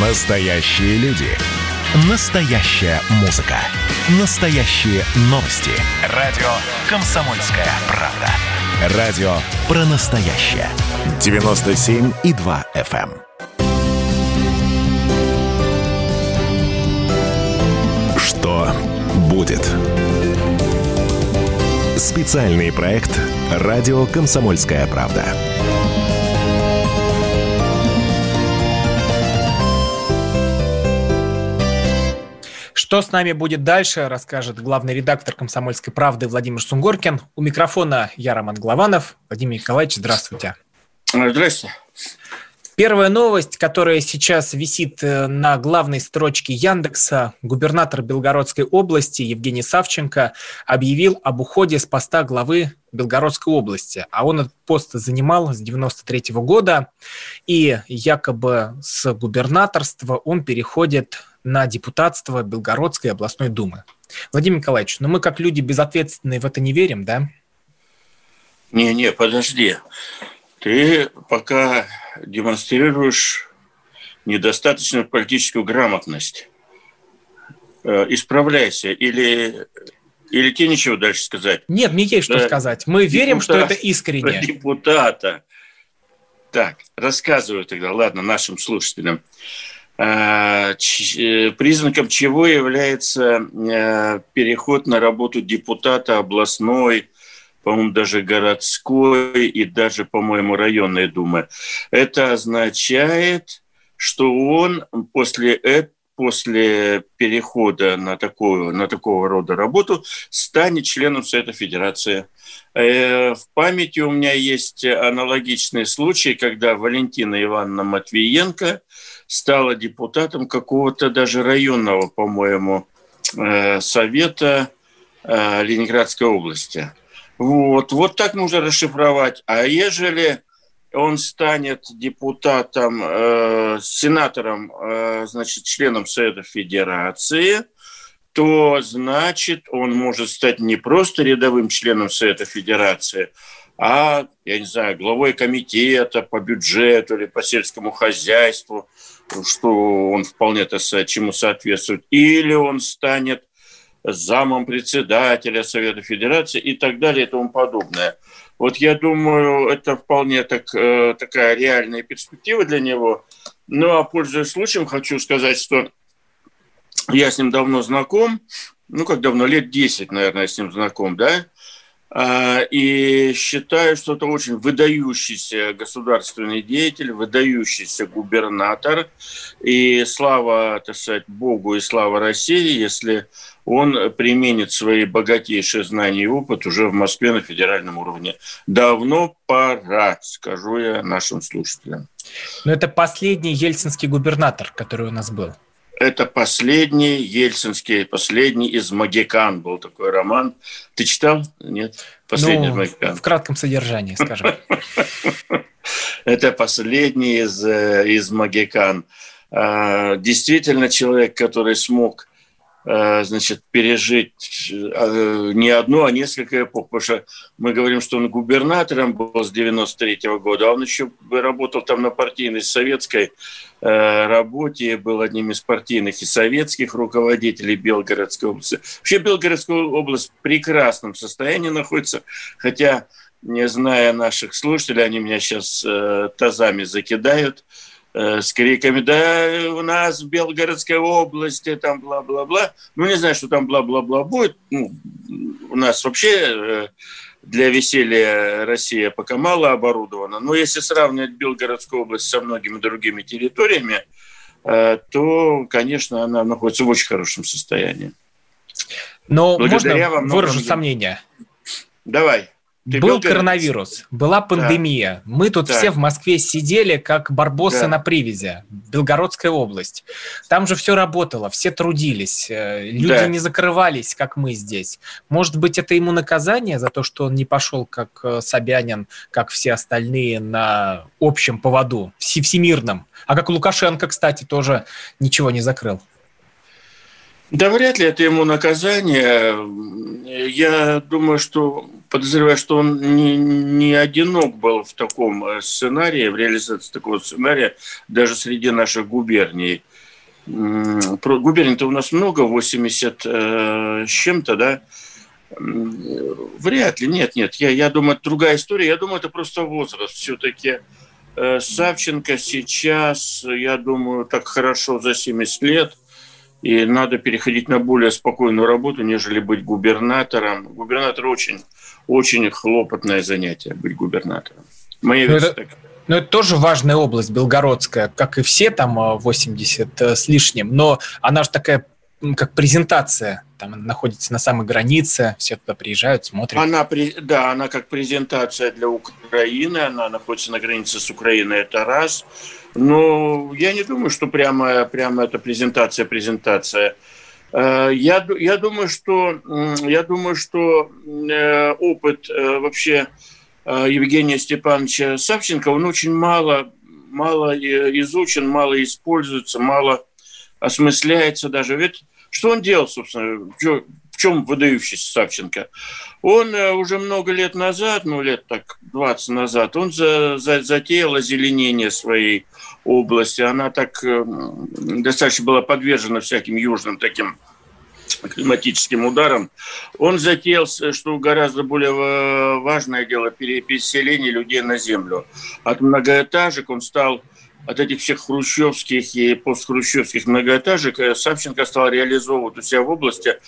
Настоящие люди. Настоящая музыка. Настоящие новости. Радио «Комсомольская правда». Радио про настоящее. 97,2 FM. эм. Что будет? Специальный проект «Радио Комсомольская правда». Что с нами будет дальше, расскажет главный редактор «Комсомольской правды» Владимир Сунгоркин. У микрофона я, Роман Главанов. Владимир Николаевич, здравствуйте. Здравствуйте. Первая новость, которая сейчас висит э, на главной строчке Яндекса, губернатор Белгородской области Евгений Савченко объявил об уходе с поста главы Белгородской области. А он этот пост занимал с 93 -го года, и якобы с губернаторства он переходит на депутатство Белгородской областной думы. Владимир Николаевич, ну мы как люди безответственные в это не верим, да? Не-не, подожди. Ты пока демонстрируешь недостаточную политическую грамотность. Э, исправляйся или или тебе ничего дальше сказать? Нет, мне есть что да. сказать. Мы верим, что это искренне. депутата. Так, рассказываю тогда, ладно, нашим слушателям. А, э, признаком чего является э, переход на работу депутата областной, по-моему, даже городской и даже, по-моему, районной думы. Это означает, что он после этого после перехода на, такую, на такого рода работу станет членом Совета Федерации. Э, в памяти у меня есть аналогичный случай, когда Валентина Ивановна Матвиенко стала депутатом какого-то даже районного, по-моему, э, совета э, Ленинградской области. Вот, вот так нужно расшифровать. А ежели он станет депутатом, э, сенатором, э, значит, членом Совета Федерации, то значит он может стать не просто рядовым членом Совета Федерации, а, я не знаю, главой комитета по бюджету или по сельскому хозяйству, что он вполне то чему соответствует. Или он станет замом председателя Совета Федерации и так далее и тому подобное. Вот я думаю, это вполне так, э, такая реальная перспектива для него. Ну, а пользуясь случаем, хочу сказать, что я с ним давно знаком, ну, как давно, лет 10, наверное, с ним знаком, да, и считаю, что это очень выдающийся государственный деятель, выдающийся губернатор. И слава, так сказать, Богу и слава России, если он применит свои богатейшие знания и опыт уже в Москве на федеральном уровне. Давно пора, скажу я нашим слушателям. Но это последний ельцинский губернатор, который у нас был. Это последний ельцинский, последний из Магикан был такой роман. Ты читал? Нет? Последний ну, из Магикан. В кратком содержании, скажем. Это последний из, э, из Магикан. А, действительно человек, который смог значит, пережить э, не одну, а несколько эпох. Потому что мы говорим, что он губернатором был с 93 -го года, а он еще работал там на партийной советской э, работе, был одним из партийных и советских руководителей Белгородской области. Вообще Белгородская область в прекрасном состоянии находится, хотя, не зная наших слушателей, они меня сейчас тазами закидают – Э, с криками, да у нас в Белгородской области там бла-бла-бла. Ну, не знаю, что там бла-бла-бла будет. Ну, у нас вообще э, для веселья Россия пока мало оборудована. Но если сравнивать Белгородскую область со многими другими территориями, э, то, конечно, она находится в очень хорошем состоянии. Но Благодаря можно выражу сомнение? Давай. Ты был коронавирус, была пандемия. Да. Мы тут да. все в Москве сидели, как барбосы да. на привязи. Белгородская область. Там же все работало, все трудились. Э, люди да. не закрывались, как мы здесь. Может быть, это ему наказание за то, что он не пошел, как э, Собянин, как все остальные, на общем поводу, всемирном. А как Лукашенко, кстати, тоже ничего не закрыл. Да вряд ли это ему наказание. Я думаю, что подозреваю, что он не, не одинок был в таком э, сценарии, в реализации такого сценария, даже среди наших губерний. Губерний-то у нас много, 80 э, чем-то, да? Вряд ли, нет, нет. Я, я думаю, это другая история. Я думаю, это просто возраст. Все-таки э, Савченко сейчас, я думаю, так хорошо за 70 лет – и надо переходить на более спокойную работу, нежели быть губернатором. Губернатор очень, очень хлопотное занятие, быть губернатором. Моя ну, версия это, ну, это тоже важная область, Белгородская, как и все там 80 э, с лишним, но она же такая как презентация, там находится на самой границе, все туда приезжают, смотрят. Она, да, она как презентация для Украины, она находится на границе с Украиной, это раз. Но я не думаю, что прямо, прямо это презентация, презентация. Э, я, я думаю, что, я думаю, что э, опыт э, вообще Евгения Степановича Савченко, он очень мало, мало изучен, мало используется, мало осмысляется даже. Ведь что он делал, собственно, в чем выдающийся Савченко? Он уже много лет назад, ну лет так 20 назад, он за, за, затеял озеленение своей области. Она так э, достаточно была подвержена всяким южным таким климатическим ударом. Он затеял, что гораздо более э, важное дело, переселение людей на землю. От многоэтажек он стал от этих всех хрущевских и постхрущевских многоэтажек э, Савченко стал реализовывать у себя в области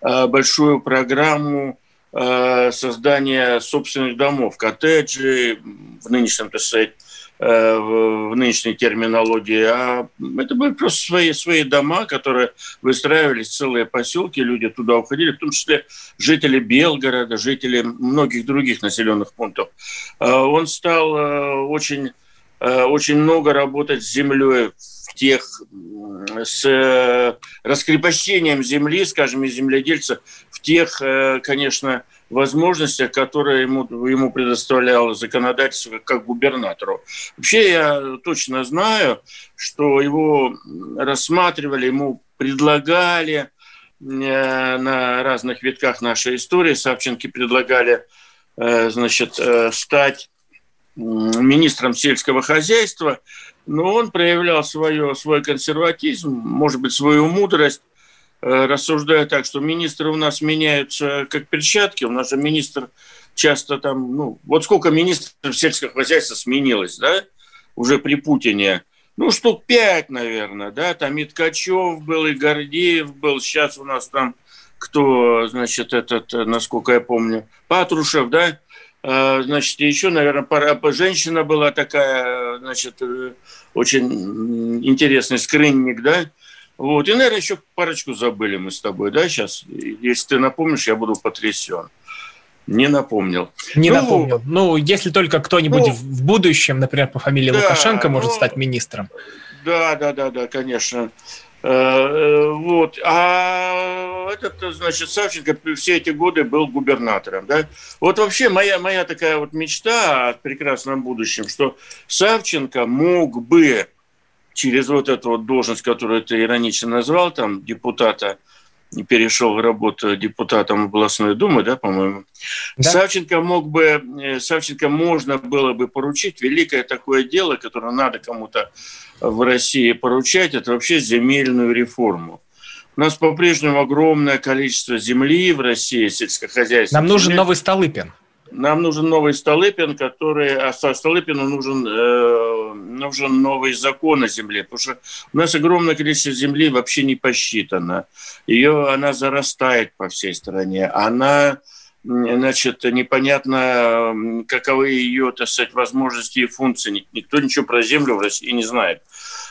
большую программу создания собственных домов, коттеджи, в нынешнем, так сказать, в нынешней терминологии, а это были просто свои, свои дома, которые выстраивались, целые поселки, люди туда уходили, в том числе жители Белгорода, жители многих других населенных пунктов. Он стал очень Э, очень много работать с землей в тех, с э, раскрепощением земли, скажем, из земледельца, в тех, э, конечно, возможностях, которые ему, ему предоставляло законодательство как губернатору. Вообще я точно знаю, что его рассматривали, ему предлагали на разных витках нашей истории, Савченко предлагали значит, стать министром сельского хозяйства, но он проявлял свое, свой консерватизм, может быть, свою мудрость, э, рассуждая так, что министры у нас меняются как перчатки, у нас же министр часто там, ну, вот сколько министров сельского хозяйства сменилось, да, уже при Путине, ну, штук пять, наверное, да, там и Ткачев был, и Гордеев был, сейчас у нас там кто, значит, этот, насколько я помню, Патрушев, да, значит, еще, наверное, пара, женщина была такая, значит, э, очень интересный скрынник, да. Вот. И, наверное, еще парочку забыли мы с тобой, да, сейчас. Если ты напомнишь, я буду потрясен. Не напомнил. Не ну, напомнил. Ну, если только кто-нибудь ну, в будущем, например, по фамилии да, Лукашенко может ну, стать министром. Да, да, да, да, конечно. Э, э, вот. А этот, значит, Савченко все эти годы был губернатором. Да? Вот вообще моя, моя такая вот мечта о прекрасном будущем, что Савченко мог бы через вот эту вот должность, которую ты иронично назвал, там, депутата, перешел в работу депутатом областной думы, да, по-моему. Да. Савченко мог бы, э, Савченко можно было бы поручить великое такое дело, которое надо кому-то в России поручать, это вообще земельную реформу. У нас по-прежнему огромное количество земли в России, сельскохозяйственной. Нам нужен земли. новый Столыпин. Нам нужен новый Столыпин, который, а Столыпину нужен, э, нужен новый закон о земле, потому что у нас огромное количество земли вообще не посчитано. Ее, она зарастает по всей стране. Она, значит, непонятно, каковы ее, так сказать, возможности и функции. Никто ничего про землю в России не знает.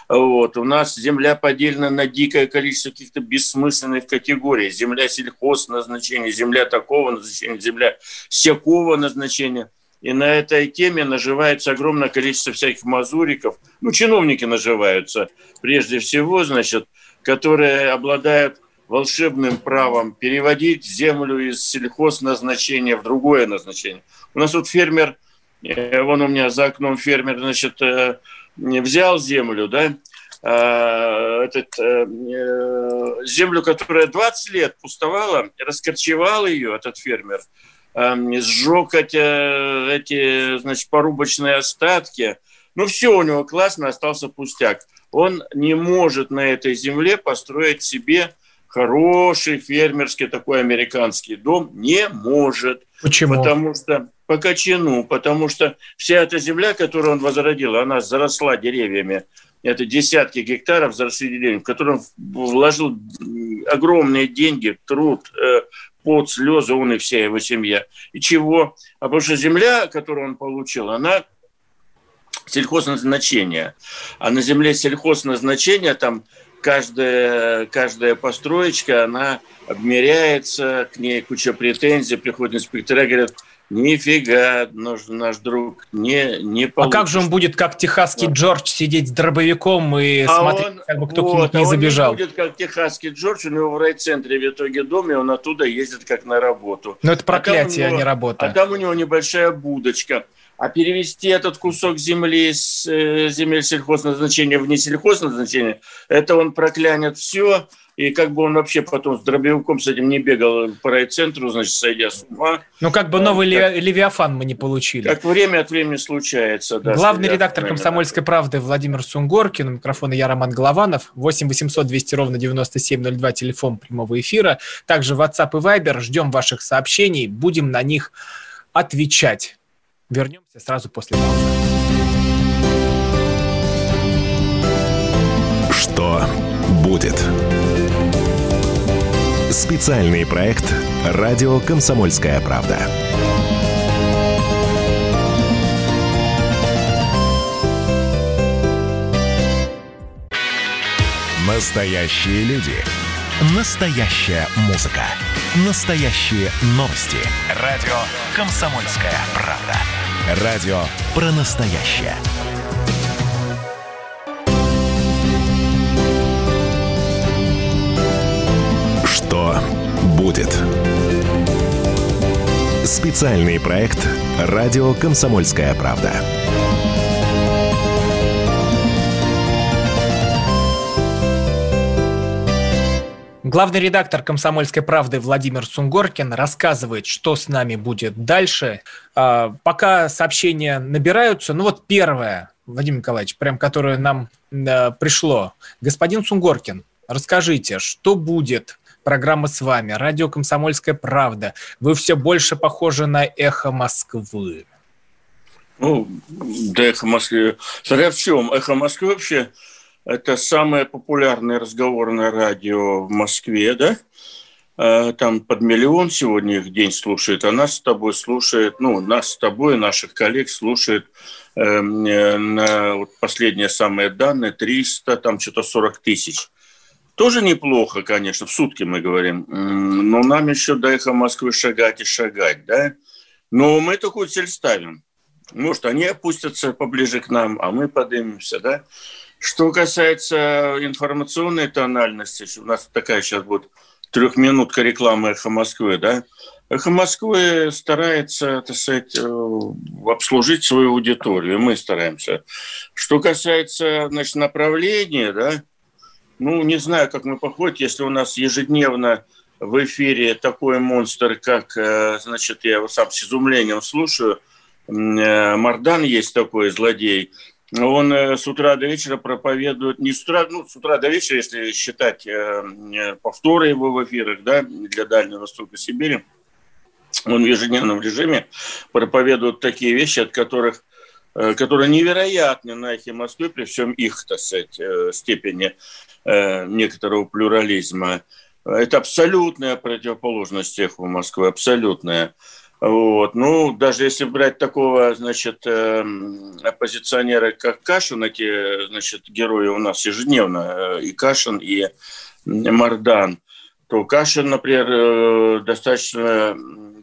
Вот. У нас земля поделена на дикое количество каких-то бессмысленных категорий. Земля сельхоз назначения, земля такого назначения, земля всякого назначения. И на этой теме наживается огромное количество всяких мазуриков. Ну, чиновники наживаются, прежде всего, значит, которые обладают волшебным правом переводить землю из сельхозназначения в другое назначение. У нас вот фермер, э, вон у меня за окном фермер, значит, э, взял землю, да, а, этот, э, землю, которая 20 лет пустовала, раскорчевал ее, этот фермер, э, сжег эти, эти, значит, порубочные остатки. Ну, все у него классно, остался пустяк. Он не может на этой земле построить себе хороший фермерский такой американский дом. Не может. Почему? Потому что по кочану, потому что вся эта земля, которую он возродил, она заросла деревьями. Это десятки гектаров заросли деревьями, в котором вложил огромные деньги, труд, э, пот, слезы, он и вся его семья. И чего? А потому что земля, которую он получил, она сельхозназначение. А на земле сельхозназначение там каждая, каждая построечка, она обмеряется, к ней куча претензий, приходят инспектора, говорят, Нифига, наш, наш друг не, не получится. А как же он будет, как техасский Джордж, сидеть с дробовиком и а смотреть, он, как бы кто вот, не забежал? Он не будет, как техасский Джордж, у него в райцентре в итоге дом, и он оттуда ездит как на работу. Но это проклятие, а, него, а не работа. А там у него небольшая будочка. А перевести этот кусок земли с э, земель сельхозназначения в несельхозназначение, это он проклянет все, и как бы он вообще потом с дробовиком с этим не бегал по райцентру, значит, сойдя с ума. Ну, как бы новый как, Левиафан мы не получили. Как время от времени случается, да. Главный редактор «Комсомольской правды» Владимир Сунгоркин, у микрофона я, Роман Голованов, 8 800 200 ровно 9702, телефон прямого эфира. Также WhatsApp и Viber, ждем ваших сообщений, будем на них отвечать. Вернемся сразу после паузы. Что будет? Специальный проект «Радио Комсомольская правда». Настоящие люди. Настоящая музыка. Настоящие новости. Радио «Комсомольская правда». Радио про настоящее. Что будет? Специальный проект «Радио Комсомольская правда». Главный редактор «Комсомольской правды» Владимир Сунгоркин рассказывает, что с нами будет дальше. А, пока сообщения набираются, ну вот первое, Владимир Николаевич, прям которое нам пришло. Господин Сунгоркин, расскажите, что будет Программа с вами. Радио «Комсомольская правда». Вы все больше похожи на «Эхо Москвы». Ну, да, «Эхо Москвы». Смотря в чем. «Эхо Москвы» вообще это самое популярное разговорное радио в Москве, да? А, там под миллион сегодня их день слушает, а нас с тобой слушает, ну, нас с тобой, наших коллег слушает эм, э, на вот последние самые данные 300, там что-то 40 тысяч. Тоже неплохо, конечно, в сутки мы говорим. Но нам еще до эхо Москвы шагать и шагать, да? Но мы такую цель ставим. Может, они опустятся поближе к нам, а мы поднимемся, да? Что касается информационной тональности, у нас такая сейчас будет трехминутка рекламы «Эхо Москвы», да? «Эхо Москвы» старается, так сказать, э, обслужить свою аудиторию, мы стараемся. Что касается, значит, направления, да, ну, не знаю, как мы походим, если у нас ежедневно в эфире такой монстр, как, э, значит, я его сам с изумлением слушаю, э, Мардан есть такой злодей, он э, с утра до вечера проповедует, не с утра, ну, с утра до вечера, если считать повторы его в эфирах, да, для Дальнего Востока Сибири, он в ежедневном режиме проповедует такие вещи, от которых которые невероятны на эхе Москвы при всем их, так сказать, степени Э, некоторого плюрализма. Это абсолютная противоположность тех в Москве, абсолютная. Вот. Ну, даже если брать такого, значит, э, оппозиционера, как Кашин, эти, значит, герои у нас ежедневно, э, и Кашин, и Мардан, то Кашин, например, достаточно,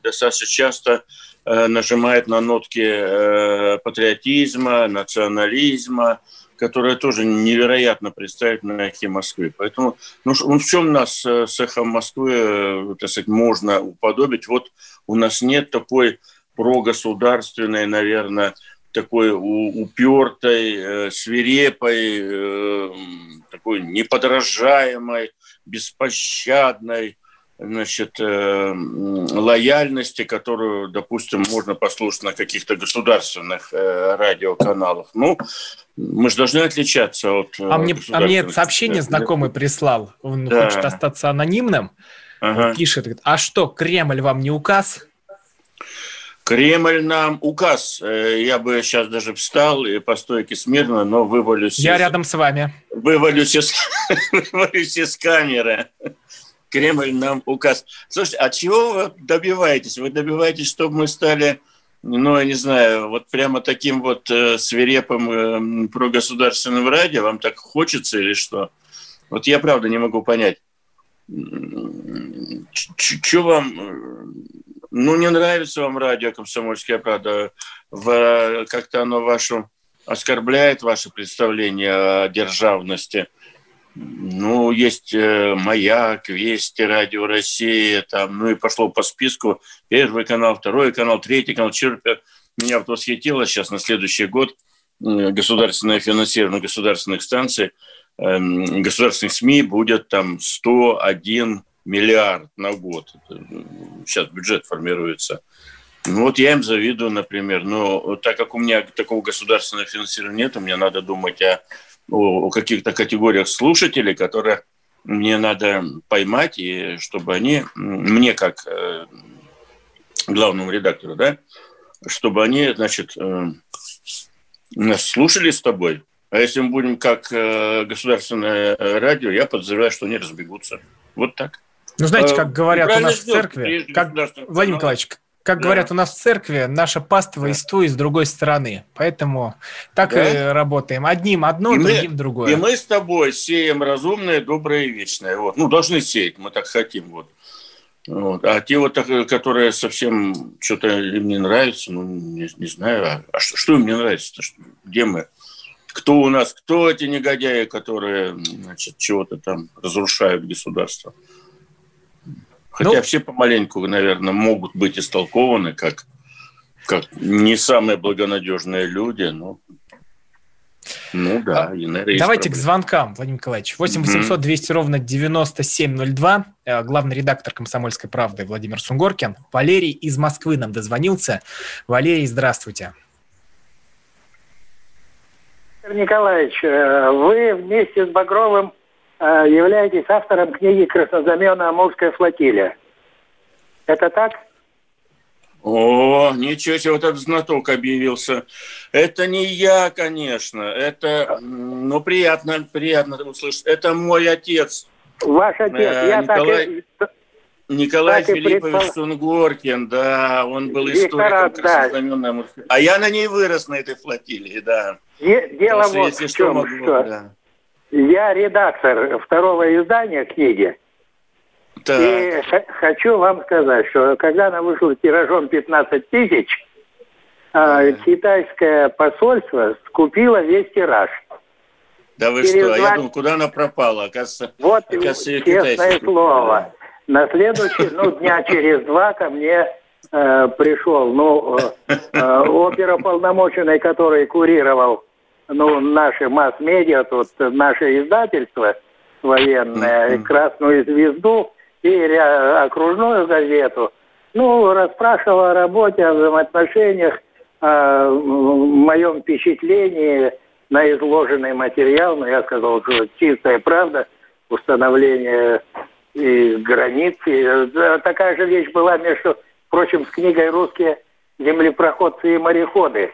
достаточно часто нажимает на нотки патриотизма, национализма, которая тоже невероятно представить на эхе Москвы. Поэтому ну, ну, в чем нас э, с эхом Москвы, э, так сказать, можно уподобить? Вот у нас нет такой прогосударственной, наверное, такой упертой, э, свирепой, такой неподражаемой, беспощадной, значит, э, лояльности, которую, допустим, можно послушать на каких-то государственных э, радиоканалах. Ну, мы же должны отличаться от... А мне, а мне сообщение знакомый прислал. Он да. хочет остаться анонимным. Ага. Он пишет, а что, Кремль вам не указ? Кремль нам указ. Э, я бы сейчас даже встал и по стойке смирно, но вывалюсь... Я из... рядом с вами. Вывалюсь из, вывалюсь из камеры. Кремль нам указ. Слушайте, а чего вы добиваетесь? Вы добиваетесь, чтобы мы стали, ну, я не знаю, вот прямо таким вот э, свирепым э, прогосударственным радио? Вам так хочется или что? Вот я правда не могу понять. Что вам... Э, ну, не нравится вам радио «Комсомольская правда»? Как-то оно вашу оскорбляет ваше представление о державности – ну, есть э, «Маяк», «Вести», «Радио Россия», там, ну и пошло по списку. Первый канал, второй канал, третий канал, четвертый. Меня вот восхитило сейчас на следующий год государственное финансирование государственных станций, эм, государственных СМИ будет там 101 миллиард на год. Сейчас бюджет формируется. Ну, вот я им завидую, например. Но так как у меня такого государственного финансирования нет, мне надо думать о о каких-то категориях слушателей, которые мне надо поймать, и чтобы они, мне как э, главному редактору, да, чтобы они, значит, э, нас слушали с тобой, а если мы будем как э, государственное радио, я подозреваю, что они разбегутся. Вот так. Ну, знаете, как говорят у нас в церкви, как, Владимир Николаевич, как да. говорят у нас в церкви, наша паства да. из той, и с другой стороны. Поэтому так да. и работаем. Одним одно, и другим мы, другое. И мы с тобой сеем разумное, доброе и вечное. Вот. Ну, должны сеять, мы так хотим. Вот. Вот. А те вот, которые совсем что-то им не нравится, ну, не, не знаю, а, а что, что им не нравится? Что, где мы? Кто у нас? Кто эти негодяи, которые, значит, чего-то там разрушают государство? Хотя ну, все помаленьку, наверное, могут быть истолкованы как, как не самые благонадежные люди, но ну да, а, и, наверное, Давайте к звонкам, Владимир Николаевич. 8 800 200 ровно 9702. Э, главный редактор «Комсомольской правды» Владимир Сунгоркин. Валерий из Москвы нам дозвонился. Валерий, здравствуйте. Владимир Николаевич, э, вы вместе с Багровым являетесь автором книги «Краснозамена Амурская флотилия». Это так? О, ничего себе, вот этот знаток объявился. Это не я, конечно. Это, ну, приятно, приятно услышать. Это мой отец. Ваш отец, э, я Николай, так и... Николай так Филиппович предпол... Сунгоркин, да, он был историком Краснознаменной да. А я на ней вырос, на этой флотилии, да. Дело вот в чем, что да. Я редактор второго издания книги. Так. И хочу вам сказать, что когда она вышла тиражом 15 тысяч, а, китайское посольство скупило весь тираж. Да вы Через что? Два... Я думал, куда она пропала? Оказывается, вот оказывается, честное слово. На следующий, ну, дня через два ко мне э, пришел, ну, э, э, оперуполномоченный, который курировал ну, наши масс-медиа, тут наше издательство военное, mm-hmm. «Красную звезду» и окружную газету, ну, расспрашивал о работе, о взаимоотношениях, о моем впечатлении на изложенный материал, но я сказал, что чистая правда, установление и границ. И такая же вещь была между, впрочем, с книгой «Русские землепроходцы и мореходы».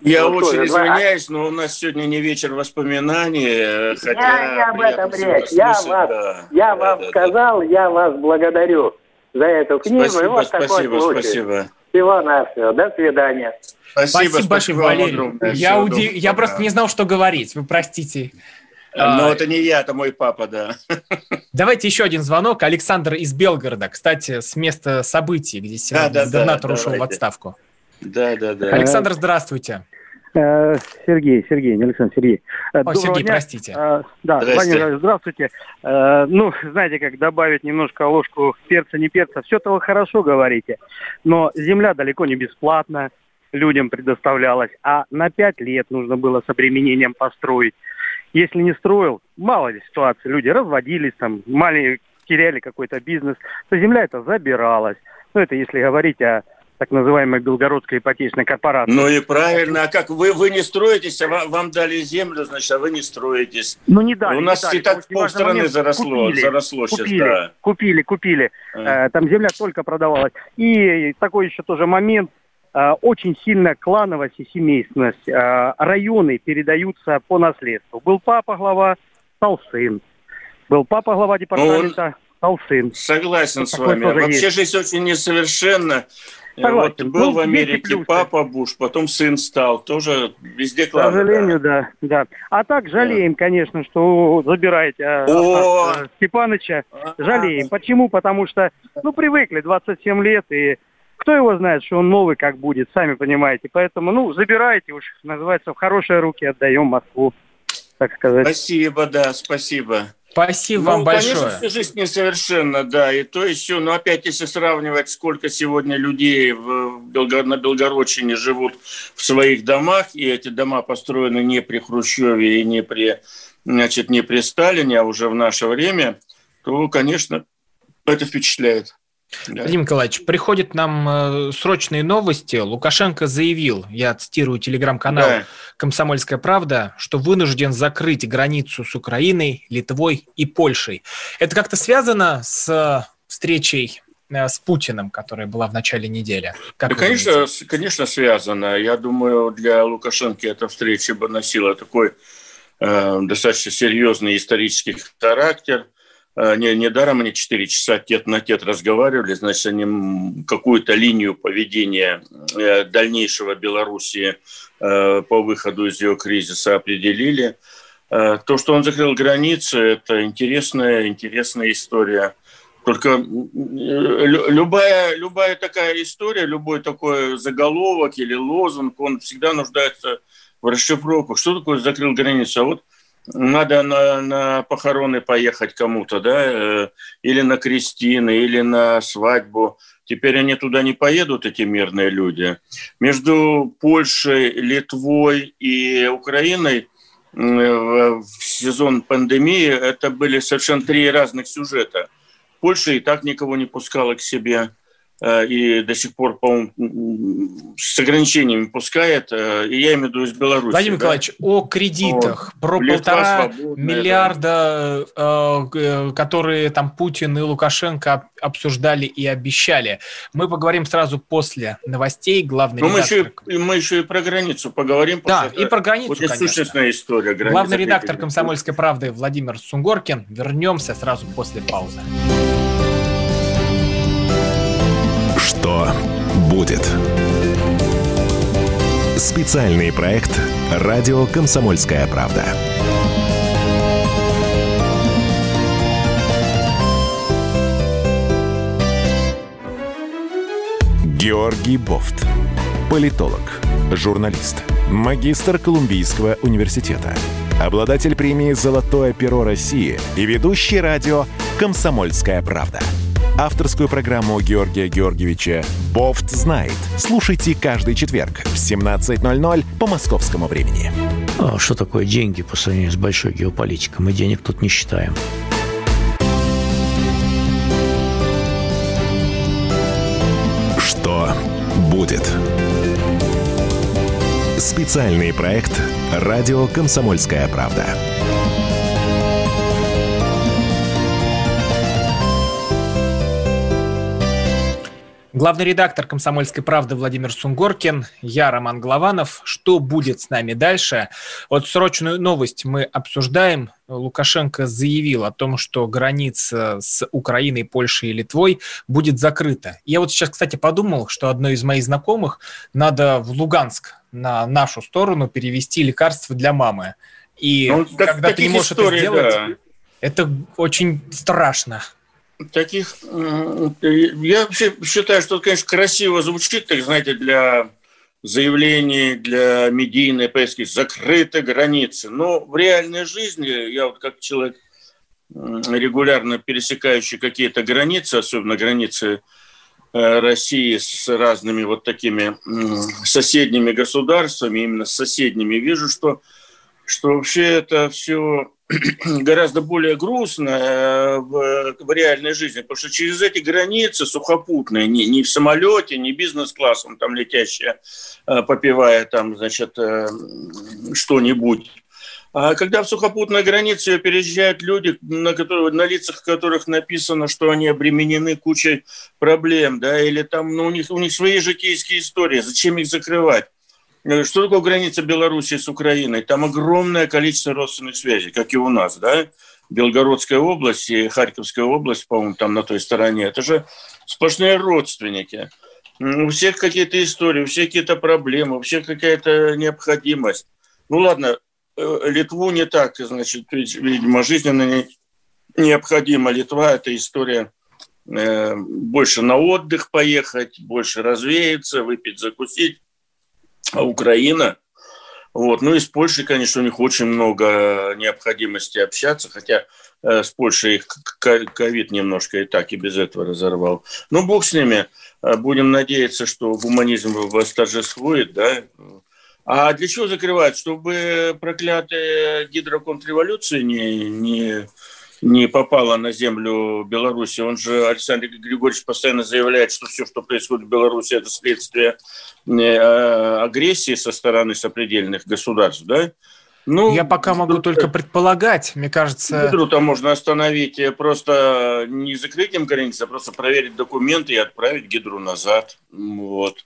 Я ну, очень извиняюсь, но у нас сегодня не вечер воспоминаний, хотя я, я об этом речь. Я, вас, да, я да, вам да, сказал, да. я вас благодарю за эту книгу. Спасибо, вот спасибо, такой спасибо. Всего навсего. До свидания. Спасибо, спасибо большое, Валерий. Я, уди... я просто не знал, что говорить. Вы простите. Но а... это не я, это мой папа, да. Давайте еще один звонок. Александр из Белгорода, кстати, с места событий, где сегодня да, да, губернатор да, ушел давайте. в отставку. Да, да, да. Александр, здравствуйте. Э, Сергей, Сергей, не Александр, Сергей. Э, О, Сергей, дня. простите. Э, да, Владимир, здравствуйте. Ну, знаете, как добавить немножко ложку перца, не перца. Все-то вы хорошо говорите, но земля далеко не бесплатна, людям предоставлялась, а на пять лет нужно было с обременением построить. Если не строил, мало ли ситуаций, люди разводились, там, маленькие теряли какой-то бизнес, то земля эта забиралась. Ну, это если говорить о так называемой Белгородской ипотечной корпорации. Ну и правильно. А как вы, вы не строитесь, а вам дали землю, значит, а вы не строитесь. Ну не дали. У нас не дали. и так полстраны заросло, купили, заросло купили, сейчас, да. Купили, купили. А. Там земля только продавалась. И такой еще тоже момент. А, очень сильная клановость и семейственность. А, районы передаются по наследству. Был папа глава, стал сын. Был папа глава департамента, ну, стал сын. Согласен с вами. Вообще есть. жизнь очень несовершенна. Согласен. Вот был ну, в Америке папа Буш, потом сын стал, тоже везде клан. К сожалению, да. да, А так жалеем, да. конечно, что забираете а, О! А, Степаныча. Жалеем. Почему? Потому что, ну, привыкли, 27 лет, и кто его знает, что он новый как будет, сами понимаете. Поэтому, ну, забирайте уж, называется, в хорошие руки отдаем Москву, так сказать. Спасибо, да, спасибо. Спасибо ну, вам большое. Конечно, жизнь несовершенна, да, и то еще, но опять, если сравнивать, сколько сегодня людей в Белгород, на Белгородчине живут в своих домах, и эти дома построены не при Хрущеве и не при, значит, не при Сталине, а уже в наше время, то, конечно, это впечатляет. Да. Владимир Николаевич, приходят нам э, срочные новости. Лукашенко заявил, я цитирую телеграм-канал да. «Комсомольская правда», что вынужден закрыть границу с Украиной, Литвой и Польшей. Это как-то связано с встречей э, с Путиным, которая была в начале недели? Как да, конечно, конечно, связано. Я думаю, для Лукашенко эта встреча бы носила такой э, достаточно серьезный исторический характер – Э, не, недаром они 4 часа тет на тет разговаривали, значит, они какую-то линию поведения э, дальнейшего Белоруссии э, по выходу из ее кризиса определили. То, что он закрыл границы, это интересная, интересная история. Только любая, любая такая история, любой такой заголовок или лозунг, он всегда нуждается в расшифровках. Что такое закрыл границу? А вот надо на, на похороны поехать кому-то, да, э, или на крестины, или на свадьбу. Теперь они туда не поедут, эти мирные люди. Между Польшей, Литвой и Украиной в сезон пандемии это были совершенно три разных сюжета. Польша и так никого не пускала к себе Э, и до сих пор, по-моему, с ограничениями пускает, э, и я имею в виду из Беларуси. Владимир да? Николаевич, о кредитах, о, про полтора миллиарда, да. Э, которые там Путин и Лукашенко обсуждали и обещали. Мы поговорим сразу после новостей. Главный Но редактор... мы, еще, мы еще и про границу поговорим. Да, и про границу, вот конечно. сущностная история. Главный редактор «Комсомольской правды» Владимир Сунгоркин. Вернемся сразу после паузы. Что будет? Специальный проект «Радио Комсомольская правда». Георгий Бофт. Политолог, журналист, магистр Колумбийского университета, обладатель премии «Золотое перо России» и ведущий радио «Комсомольская правда» авторскую программу Георгия Георгиевича «Бофт знает». Слушайте каждый четверг в 17.00 по московскому времени. А что такое деньги по сравнению с большой геополитикой? Мы денег тут не считаем. Что будет? Специальный проект «Радио Комсомольская правда». Главный редактор «Комсомольской правды» Владимир Сунгоркин, я Роман Голованов. Что будет с нами дальше? Вот срочную новость мы обсуждаем. Лукашенко заявил о том, что граница с Украиной, Польшей и Литвой будет закрыта. Я вот сейчас, кстати, подумал, что одной из моих знакомых надо в Луганск на нашу сторону перевести лекарства для мамы. И ну, когда ты не можешь истории, это сделать, да. это очень страшно таких... Я вообще считаю, что это, конечно, красиво звучит, так знаете, для заявлений, для медийной поездки, закрыты границы. Но в реальной жизни, я вот как человек, регулярно пересекающий какие-то границы, особенно границы э, России с разными вот такими соседними государствами, именно с соседними, вижу, что что вообще это все гораздо более грустно э, в, в реальной жизни, потому что через эти границы сухопутные, не, не в самолете, не бизнес-классом там летящие, э, попивая там, значит, э, что-нибудь, а когда в сухопутной границе переезжают люди, на, которые, на лицах которых написано, что они обременены кучей проблем, да, или там ну, у, них, у них свои житейские истории, зачем их закрывать? Что такое граница Беларуси с Украиной? Там огромное количество родственных связей, как и у нас, да? Белгородская область и Харьковская область, по-моему, там на той стороне. Это же сплошные родственники. У всех какие-то истории, у всех какие-то проблемы, у всех какая-то необходимость. Ну ладно, Э, Литву не так, значит, видимо, жизненно необходима Литва. Это история э, больше на отдых поехать, больше развеяться, выпить, закусить. Украина, вот, ну и с Польшей, конечно, у них очень много необходимости общаться, хотя э, с Польшей их ковид немножко и так, и без этого разорвал. Ну, бог с ними. Будем надеяться, что гуманизм восторжествует, да, а для чего закрывают? Чтобы проклятая гидроконтрреволюция не, не, не попала на землю Беларуси. Он же, Александр Григорьевич, постоянно заявляет, что все, что происходит в Беларуси, это следствие э, агрессии со стороны сопредельных государств, да? Ну, Я пока могу только предполагать, мне кажется... Гидру там можно остановить просто не закрытием границы, а просто проверить документы и отправить Гидру назад. Вот.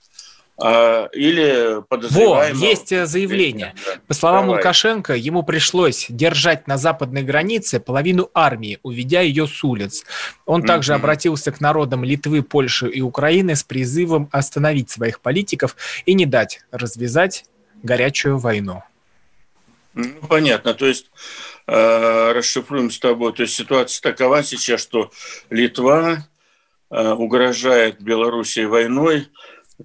А, или подозреваемого... Во, есть э, заявление. По словам Давай. Лукашенко, ему пришлось держать на западной границе половину армии, уведя ее с улиц. Он mm-hmm. также обратился к народам Литвы, Польши и Украины с призывом остановить своих политиков и не дать развязать горячую войну. Ну, понятно. То есть э, расшифруем с тобой. То есть ситуация такова сейчас, что Литва э, угрожает Белоруссии войной,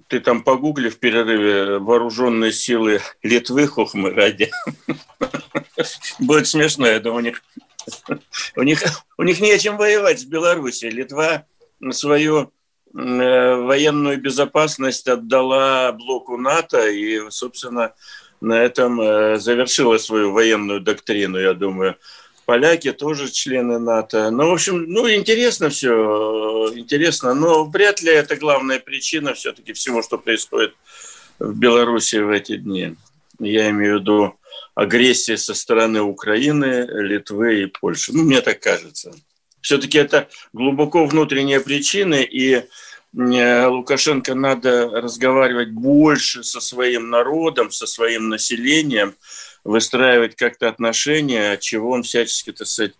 ты там погугли в перерыве вооруженные силы Литвы, хохмы ради. Будет смешно, я думаю, у них, у них, у них не о чем воевать с Белоруссией. Литва свою э, военную безопасность отдала блоку НАТО и, собственно, на этом э, завершила свою военную доктрину, я думаю поляки тоже члены НАТО. Ну, в общем, ну, интересно все, интересно, но вряд ли это главная причина все-таки всего, что происходит в Беларуси в эти дни. Я имею в виду агрессия со стороны Украины, Литвы и Польши. Ну, мне так кажется. Все-таки это глубоко внутренние причины, и э, Лукашенко надо разговаривать больше со своим народом, со своим населением, выстраивать как-то отношения, от чего он всячески, так сказать,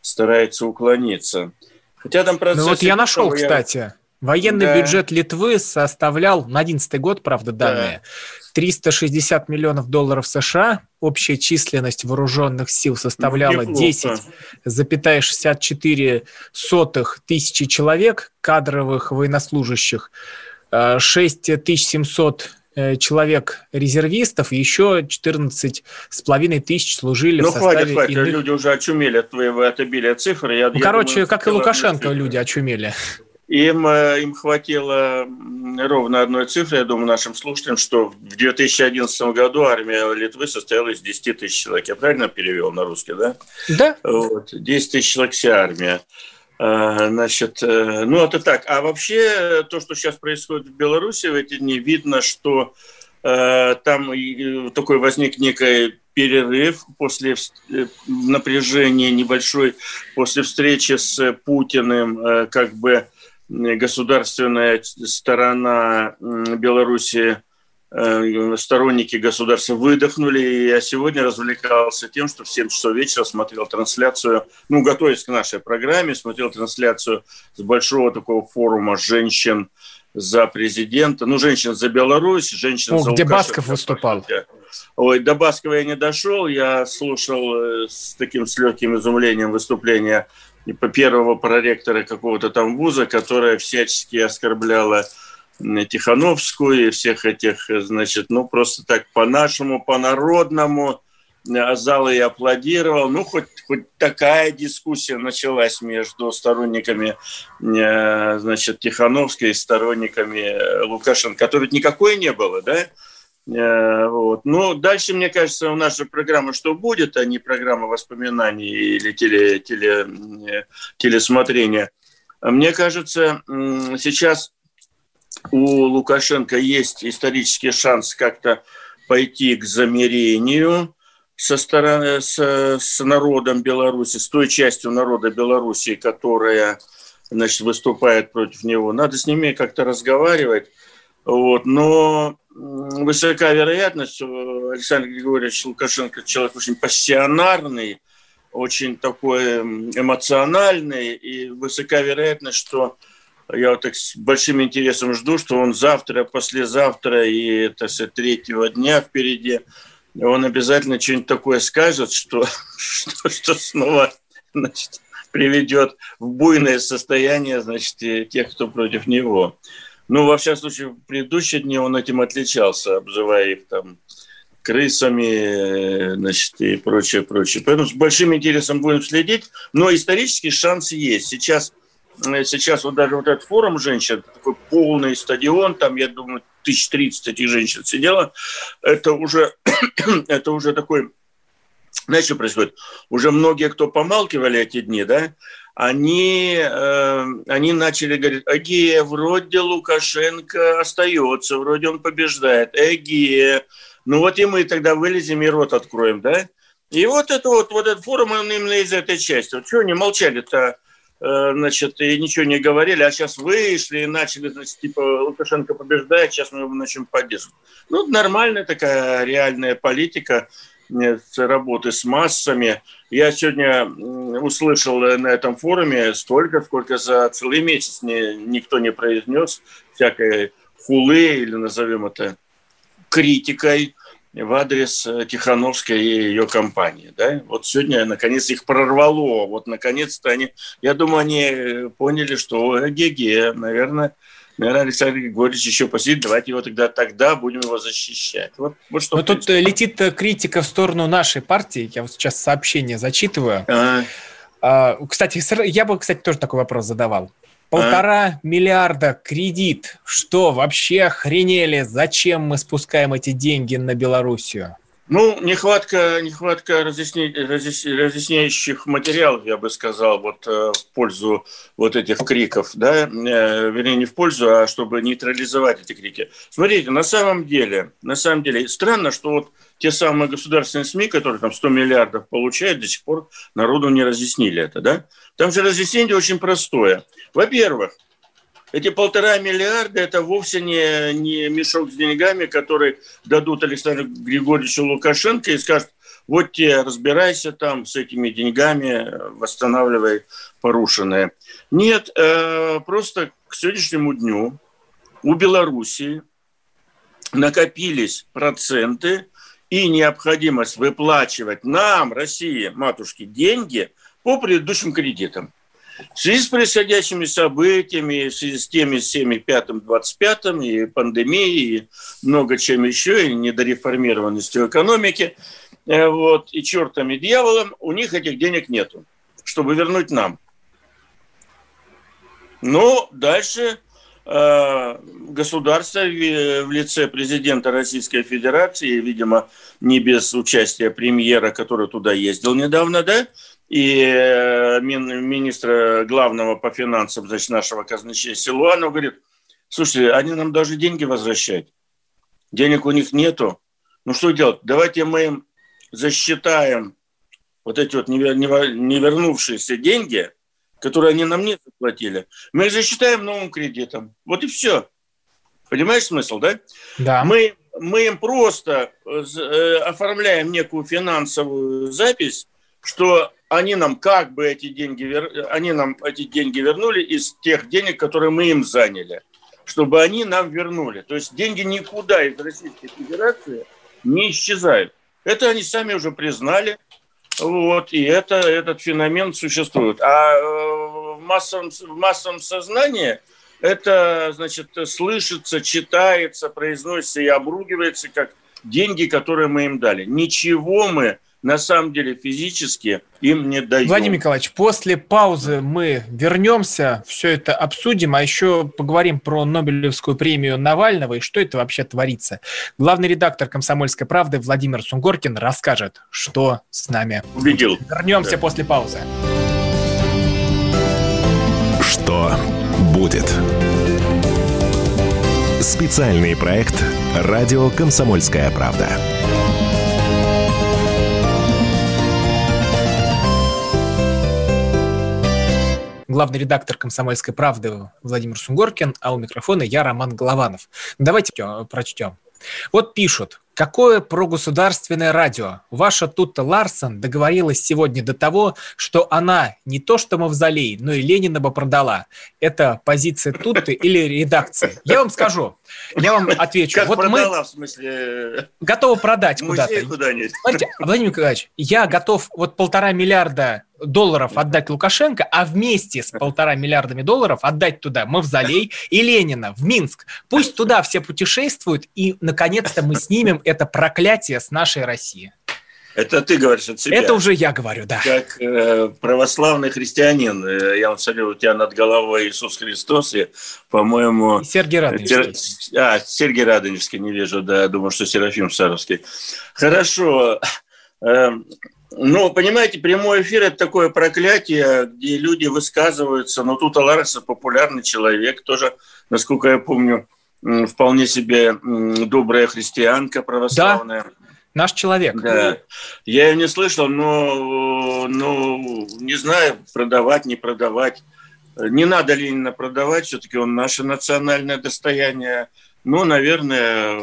старается уклониться. Хотя там процесс... Ну вот я нашел, я... кстати. Военный да. бюджет Литвы составлял, на 11 год, правда, данные, да. 360 миллионов долларов США. Общая численность вооруженных сил составляла 10,64 тысячи человек, кадровых военнослужащих, 6700 э, Э, человек резервистов, еще 14 с половиной тысяч служили ну, в составе хватит, хватит. Иных... люди уже очумели от твоего от обилия цифр. Я, ну, я короче, думаю, как и Лукашенко люди очумели. Им, э, им хватило ровно одной цифры, я думаю, нашим слушателям, что в 2011 году армия Литвы состояла из 10 тысяч человек. Я правильно перевел на русский, да? Да. Вот, 10 тысяч человек вся армия. А, значит, э, ну это так. А вообще то, что сейчас происходит в Беларуси в эти дни, видно, что э, там такой возник некий перерыв после э, напряжения небольшой, после встречи с Путиным, как бы государственная сторона Беларуси Э, сторонники государства выдохнули. И я сегодня развлекался тем, что в 7 часов вечера смотрел трансляцию, ну, готовясь к нашей программе, смотрел трансляцию с большого такого форума женщин за президента, ну, женщин за Беларусь, женщин О, за где Лукашенко. Басков выступал. Ой, до Баскова я не дошел, я слушал э, с таким с легким изумлением выступление первого проректора какого-то там вуза, которая всячески оскорбляла Тихановскую и всех этих, значит, ну, просто так по-нашему, по-народному, а зал и аплодировал. Ну, хоть, хоть такая дискуссия началась между сторонниками, э, значит, Тихановской и сторонниками Лукашенко, которой никакой не было, да? Э, вот. Ну, дальше, мне кажется, у нас же программа «Что будет», а не программа воспоминаний или теле, теле, э, телесмотрения. Мне кажется, сейчас у Лукашенко есть исторический шанс как-то пойти к замирению со стороны, с, с народом Беларуси, с той частью народа Беларуси, которая значит, выступает против него. Надо с ними как-то разговаривать. Вот. Но высока вероятность, Александр Григорьевич Лукашенко человек очень пассионарный, очень такой эмоциональный, и высока вероятность, что я вот так с большим интересом жду, что он завтра, послезавтра и это с третьего дня впереди, он обязательно что-нибудь такое скажет, что, что, что снова значит, приведет в буйное состояние значит, тех, кто против него. Ну, во всяком случае, в предыдущие дни он этим отличался, обзывая их там крысами, значит, и прочее, прочее. Поэтому с большим интересом будем следить. Но исторический шанс есть. Сейчас, э, сейчас вот даже вот этот форум женщин, такой полный стадион, там, я думаю, тысяч тридцать этих женщин сидело, это уже, это уже такой знаешь, что происходит? Уже многие, кто помалкивали эти дни, да, они, э, они начали говорить, Эге, вроде Лукашенко остается, вроде он побеждает, Эге, ну вот и мы тогда вылезем и рот откроем, да? И вот это вот, вот этот форум, он именно из этой части. Вот что они молчали-то, э, значит, и ничего не говорили, а сейчас вышли и начали, значит, типа, Лукашенко побеждает, сейчас мы его начнем поддерживать. Ну, нормальная такая реальная политика – работы с массами. Я сегодня услышал на этом форуме столько, сколько за целый месяц не, никто не произнес всякой хулы, или назовем это критикой в адрес э, Тихановской и ее компании. Да? Вот сегодня, наконец, их прорвало. Вот, наконец-то они... Я думаю, они поняли, что ГГ, наверное, наверное, Александр Григорьевич еще посидит, давайте его тогда, тогда будем его защищать. Вот, вот что. Но тут э, летит э, критика в сторону нашей партии. Я вот сейчас сообщение зачитываю. А. А, кстати, я бы, кстати, тоже такой вопрос задавал. Полтора а? миллиарда кредит. Что, вообще охренели? Зачем мы спускаем эти деньги на Белоруссию? Ну, нехватка, нехватка разъясня... разъясняющих материалов, я бы сказал, вот э, в пользу вот этих криков, да, э, вернее, не в пользу, а чтобы нейтрализовать эти крики. Смотрите, на самом деле, на самом деле, странно, что вот те самые государственные СМИ, которые там 100 миллиардов получают, до сих пор народу не разъяснили это, да. Там же разъяснение очень простое. Во-первых, эти полтора миллиарда – это вовсе не, не мешок с деньгами, который дадут Александру Григорьевичу Лукашенко и скажут, вот тебе разбирайся там с этими деньгами, восстанавливай порушенное. Нет, э, просто к сегодняшнему дню у Белоруссии накопились проценты и необходимость выплачивать нам, России, матушки, деньги по предыдущим кредитам. В связи с происходящими событиями, в связи с теми всеми пятым, двадцать пятым, и пандемией, и много чем еще, и недореформированностью экономики, э, вот, и чертом, и дьяволом, у них этих денег нету, чтобы вернуть нам. Но дальше э, государство в лице президента Российской Федерации, видимо, не без участия премьера, который туда ездил недавно, да, и э, министра главного по финансам, значит, нашего казначея Силуанова говорит, слушайте, они нам даже деньги возвращают. Денег у них нету. Ну что делать? Давайте мы им засчитаем вот эти вот не вернувшиеся деньги, которые они нам не заплатили. Мы их засчитаем новым кредитом. Вот и все. Понимаешь смысл, да? Да. Мы, мы им просто э, оформляем некую финансовую запись, что они нам как бы эти деньги, они нам эти деньги вернули из тех денег, которые мы им заняли, чтобы они нам вернули. То есть деньги никуда из Российской Федерации не исчезают. Это они сами уже признали, вот, и это, этот феномен существует. А э, в массовом, в массовом сознании это, значит, слышится, читается, произносится и обругивается как деньги, которые мы им дали. Ничего мы на самом деле физически им не дают. Владимир Николаевич, после паузы мы вернемся, все это обсудим, а еще поговорим про Нобелевскую премию Навального и что это вообще творится. Главный редактор «Комсомольской правды» Владимир Сунгоркин расскажет, что с нами. Убедил. Вернемся да. после паузы. Что будет? Специальный проект «Радио Комсомольская правда». Главный редактор «Комсомольской правды» Владимир Сунгоркин, а у микрофона я, Роман Голованов. Давайте прочтем. Вот пишут. Какое прогосударственное радио? Ваша Тутта Ларсон договорилась сегодня до того, что она не то что мавзолей, но и Ленина бы продала. Это позиция Тутты или редакции? Я вам скажу, я вам отвечу. Как вот продала, мы в смысле? Готовы продать куда-то. куда-нибудь. Смотрите, Владимир Николаевич, я готов вот полтора миллиарда долларов отдать Лукашенко, а вместе с полтора миллиардами долларов отдать туда Мавзолей и Ленина в Минск. Пусть туда все путешествуют, и, наконец-то, мы снимем это проклятие с нашей России. Это ты говоришь от себя. Это уже я говорю, да. Как э, православный христианин, э, я вот смотрю, у тебя над головой Иисус Христос, и, по-моему... Сергей Радонежский. Тер... А, Сергей Радонежский, не вижу, да, думаю, что Серафим Саровский. Хорошо. Э, ну, понимаете, прямой эфир – это такое проклятие, где люди высказываются. Но тут Аларес популярный человек, тоже, насколько я помню, вполне себе добрая христианка православная. Да, наш человек. Да. Я ее не слышал, но, ну, не знаю, продавать, не продавать. Не надо Ленина продавать, все-таки он наше национальное достояние. Ну, наверное,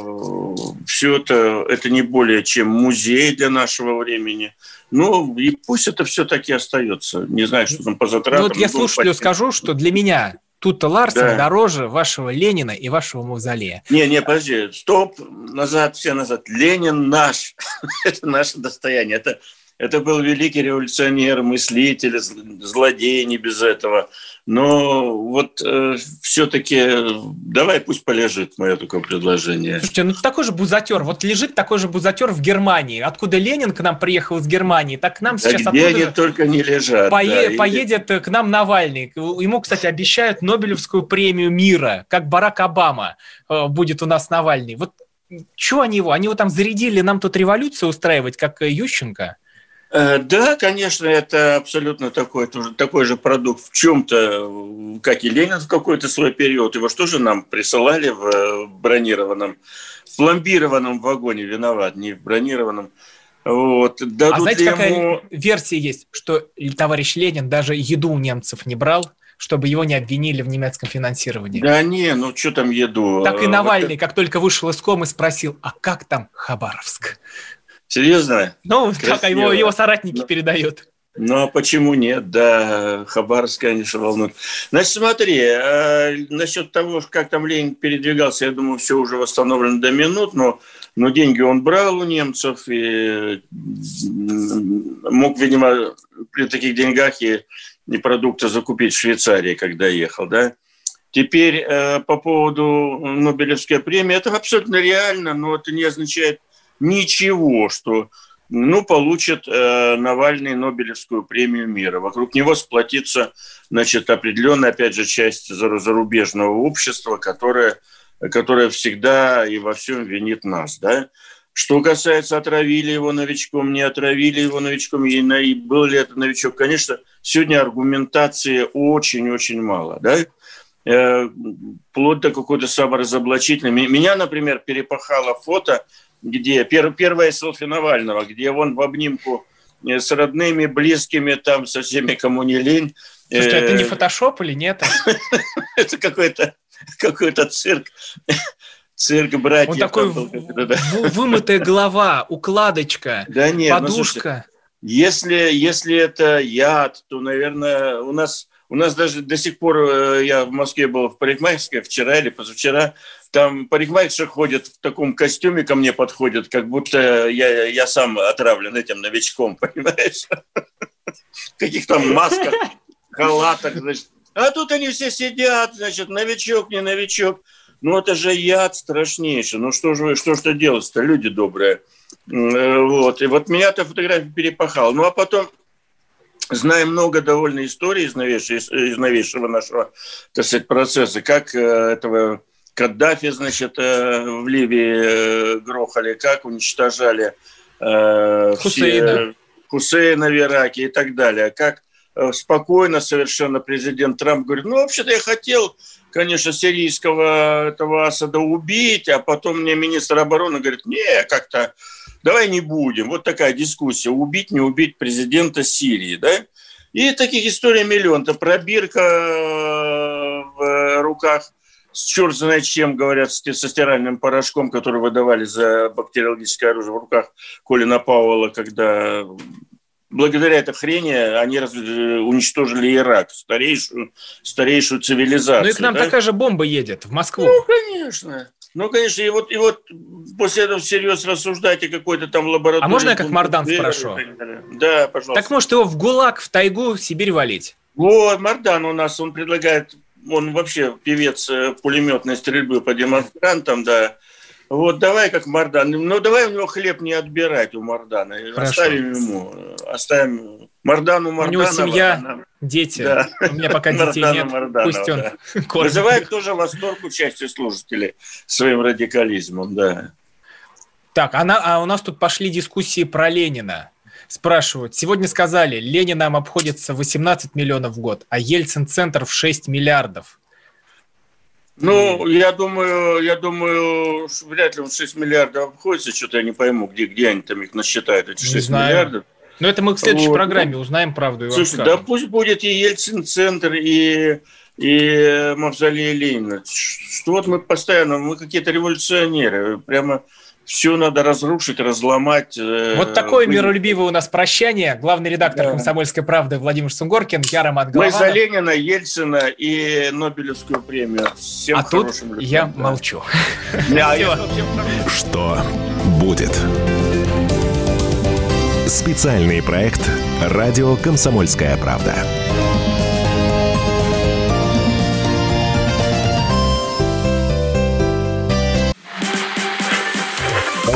все это, это не более чем музей для нашего времени. Ну, и пусть это все-таки остается. Не знаю, что там по затратам. Ну, вот я слушателю скажу, что для меня тут Ларсен да. дороже вашего Ленина и вашего мавзолея. Не, не, подожди, стоп, назад, все назад. Ленин наш, это наше достояние, это это был великий революционер, мыслитель, злодей, не без этого. Но вот э, все-таки давай пусть полежит мое такое предложение. Слушайте, ну такой же бузатер. Вот лежит такой же бузатер в Германии. Откуда Ленин к нам приехал из Германии, так к нам да сейчас где они только не лежат. Пое- да, поедет или... к нам Навальный. Ему, кстати, обещают Нобелевскую премию мира, как Барак Обама э, будет у нас Навальный. Вот что они его? Они его там зарядили нам тут революцию устраивать, как Ющенко? Э, да, конечно, это абсолютно такой, такой же продукт в чем-то, как и Ленин в какой-то свой период. Его что же нам присылали в э, бронированном, в пломбированном вагоне, виноват, не в бронированном. Вот. Дадут а знаете, ему... какая версия есть, что товарищ Ленин даже еду у немцев не брал, чтобы его не обвинили в немецком финансировании. Да не, ну что там еду? Так и Навальный, как только вышел из комы, спросил, а как там Хабаровск? Серьезно? Ну, Красиво. как его, его соратники Но... передают. Ну, а почему нет? Да, Хабаровск, конечно, волнует. Значит, смотри, э, насчет того, как там Ленин передвигался, я думаю, все уже восстановлено до минут, но, но деньги он брал у немцев и мог, видимо, при таких деньгах и, и продукты закупить в Швейцарии, когда ехал, да? Теперь э, по поводу Нобелевской премии, это абсолютно реально, но это не означает ничего, что ну, получит э, Навальный Нобелевскую премию мира. Вокруг него сплотится, значит, определенная, опять же, часть зарубежного общества, которое, которое всегда и во всем винит нас, да. Что касается, отравили его новичком, не отравили его новичком, и был ли это новичок, конечно, сегодня аргументации очень-очень мало, да э, вплоть до какой-то саморазоблачительной. Меня, например, перепахало фото где пер, первая селфи Навального, где он в обнимку э, с родными, близкими, там, со всеми, кому не лень. Слушайте, это не э, фотошоп или нет? Это какой-то какой-то цирк. Цирк братьев. Он такой вымытая голова, укладочка, ну, подушка. если, если это яд, то, наверное, у нас у нас даже до сих пор, э, я в Москве был в парикмахерской вчера или позавчера, там парикмахерша ходит в таком костюме, ко мне подходит, как будто я, я сам отравлен этим новичком, понимаешь? Каких там масках, халатах, значит. А тут они все сидят, значит, новичок, не новичок. Ну, это же яд страшнейший. Ну, что же что же делать-то, люди добрые? Э, вот. И вот меня эта фотография перепахала. Ну, а потом знаем много довольно историй из новейшего, из новейшего нашего, так сказать, процесса, как э, этого Каддафи, значит, э, в Ливии грохали, как уничтожали Хусейна. все Хусейна в Ираке и так далее, как спокойно совершенно президент Трамп говорит, ну, вообще-то я хотел, конечно, сирийского этого Асада убить, а потом мне министр обороны говорит, не, как-то давай не будем. Вот такая дискуссия, убить, не убить президента Сирии, да? И таких историй миллион. Это пробирка э, в руках с черт знает чем, говорят, со стиральным порошком, который выдавали за бактериологическое оружие в руках Колина Пауэлла, когда благодаря этой хрени они уничтожили Ирак, старейшую, старейшую цивилизацию. Ну и к нам да? такая же бомба едет в Москву. Ну, конечно. Ну, конечно, и вот, и вот после этого всерьез рассуждайте какой-то там лаборатории. А можно я как Мардан спрошу? Да, пожалуйста. Так может его в ГУЛАГ, в тайгу, в Сибирь валить? Вот, Мардан у нас, он предлагает, он вообще певец э, пулеметной стрельбы по демонстрантам, да, вот давай как Мардан. Ну давай у него хлеб не отбирать у Мардана. Хорошо. Оставим ему. Оставим Мардану Марданова. У него семья, она... дети. Да. У меня пока детей Мардана, нет. Марданова, Пусть он да. Вызывает тоже восторг у части служителей своим радикализмом, да. Так, она, а у нас тут пошли дискуссии про Ленина. Спрашивают, сегодня сказали, Ленин нам обходится 18 миллионов в год, а Ельцин-центр в 6 миллиардов. Ну, я думаю, я думаю, вряд ли он 6 миллиардов обходится, что-то я не пойму, где, где они там их насчитают, эти 6 не знаю. миллиардов. Но это мы в следующей вот. программе узнаем правду. И Слушай, да пусть будет и Ельцин-центр, и, и Мавзолей Ленина. Что вот мы постоянно, мы какие-то революционеры, прямо все надо разрушить, разломать. Э, вот такое мы... миролюбивое у нас прощание. Главный редактор да. «Комсомольской правды» Владимир Сунгоркин, я Роман Голованов. Мы за Ленина, Ельцина и Нобелевскую премию. Всем а тут людям, я да. молчу. Что будет? Специальный проект «Радио Комсомольская правда».